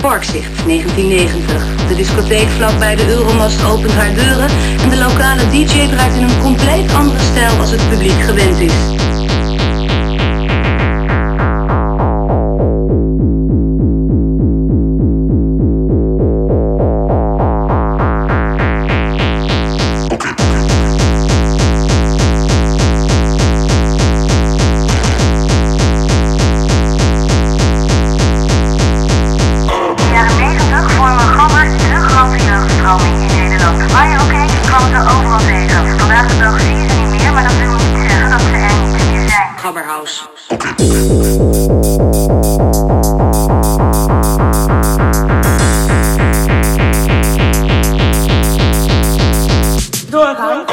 Parkzicht 1990. De discotheek vlakbij de Euromast opent haar deuren en de lokale DJ draait in een compleet andere stijl als het publiek gewend is. Gabberhouse. Doorgaan.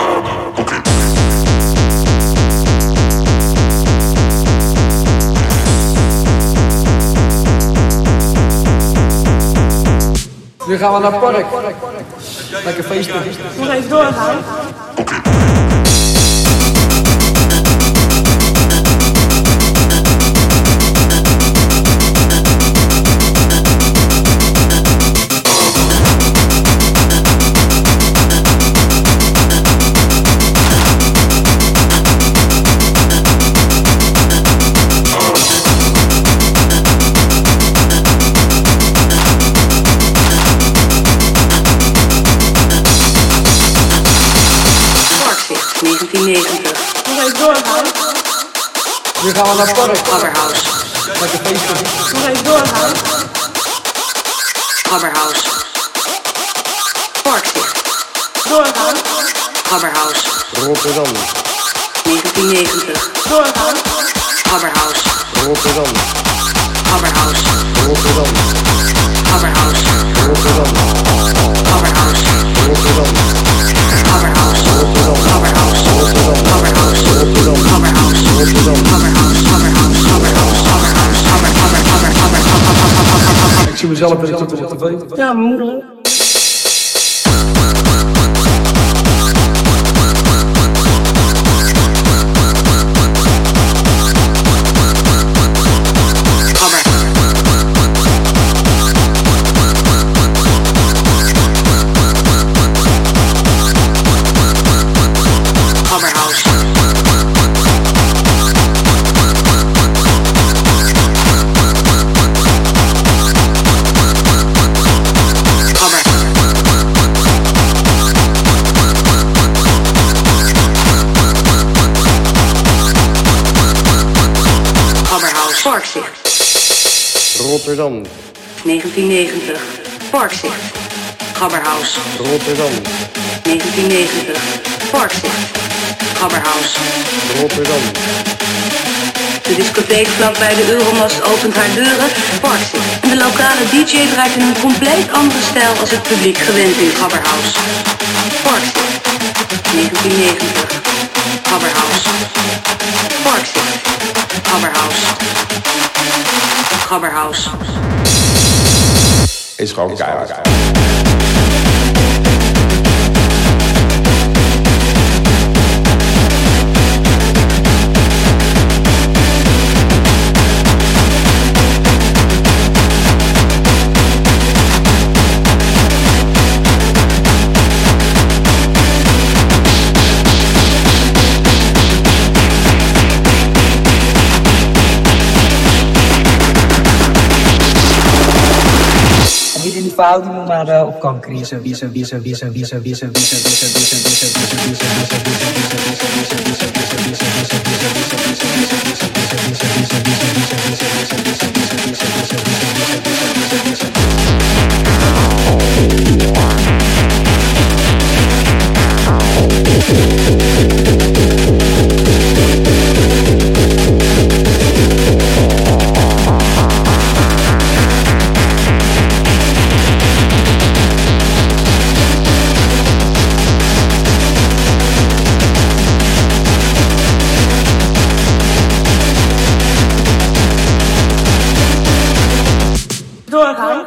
Nu gaan we naar het park. Lekker feesten. Nog even doorgaan. 1990. Hoe ga? Nu gaan we naar Torres. Abberhouse. Met de feesten. Hoe ga je doorhouden? Abberhouse. Parkstip. Doorhouden. Abberhouse. Rotterdam. 1990. Doorhouden. Abberhouse. Rotterdam. Abberhouse. Rotterdam. Rotterdam. Rotterdam. Rotterdam. Ja, moeder. Parkzicht. Rotterdam, 1990. Parkzicht. Gabberhouse. Rotterdam, 1990. Parkzicht. Gabberhouse. Rotterdam, De discotheek vlakbij de Euromast opent haar deuren. Parkzicht. En de lokale DJ draait in een compleet andere stijl als het publiek gewend is. Gabberhouse. Parkzicht. 1990. Gabberhouse. Parkzicht. Gabberhouse. Gabberhouse. is gewoon keihard. Hier in die fout die moet maar op kan krijgen. Wie zo, wie zo, wie zo, wie zo, wie zo, wie zo, wie zo, wie zo, wie zo, wie zo, wie zo, wie zo, wie zo, wie Doorgaan.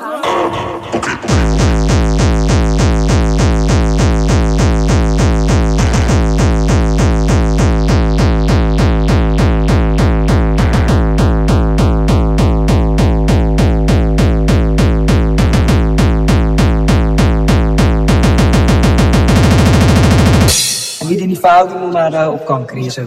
En Niet in die fouten, maar uh, op kanker is zo.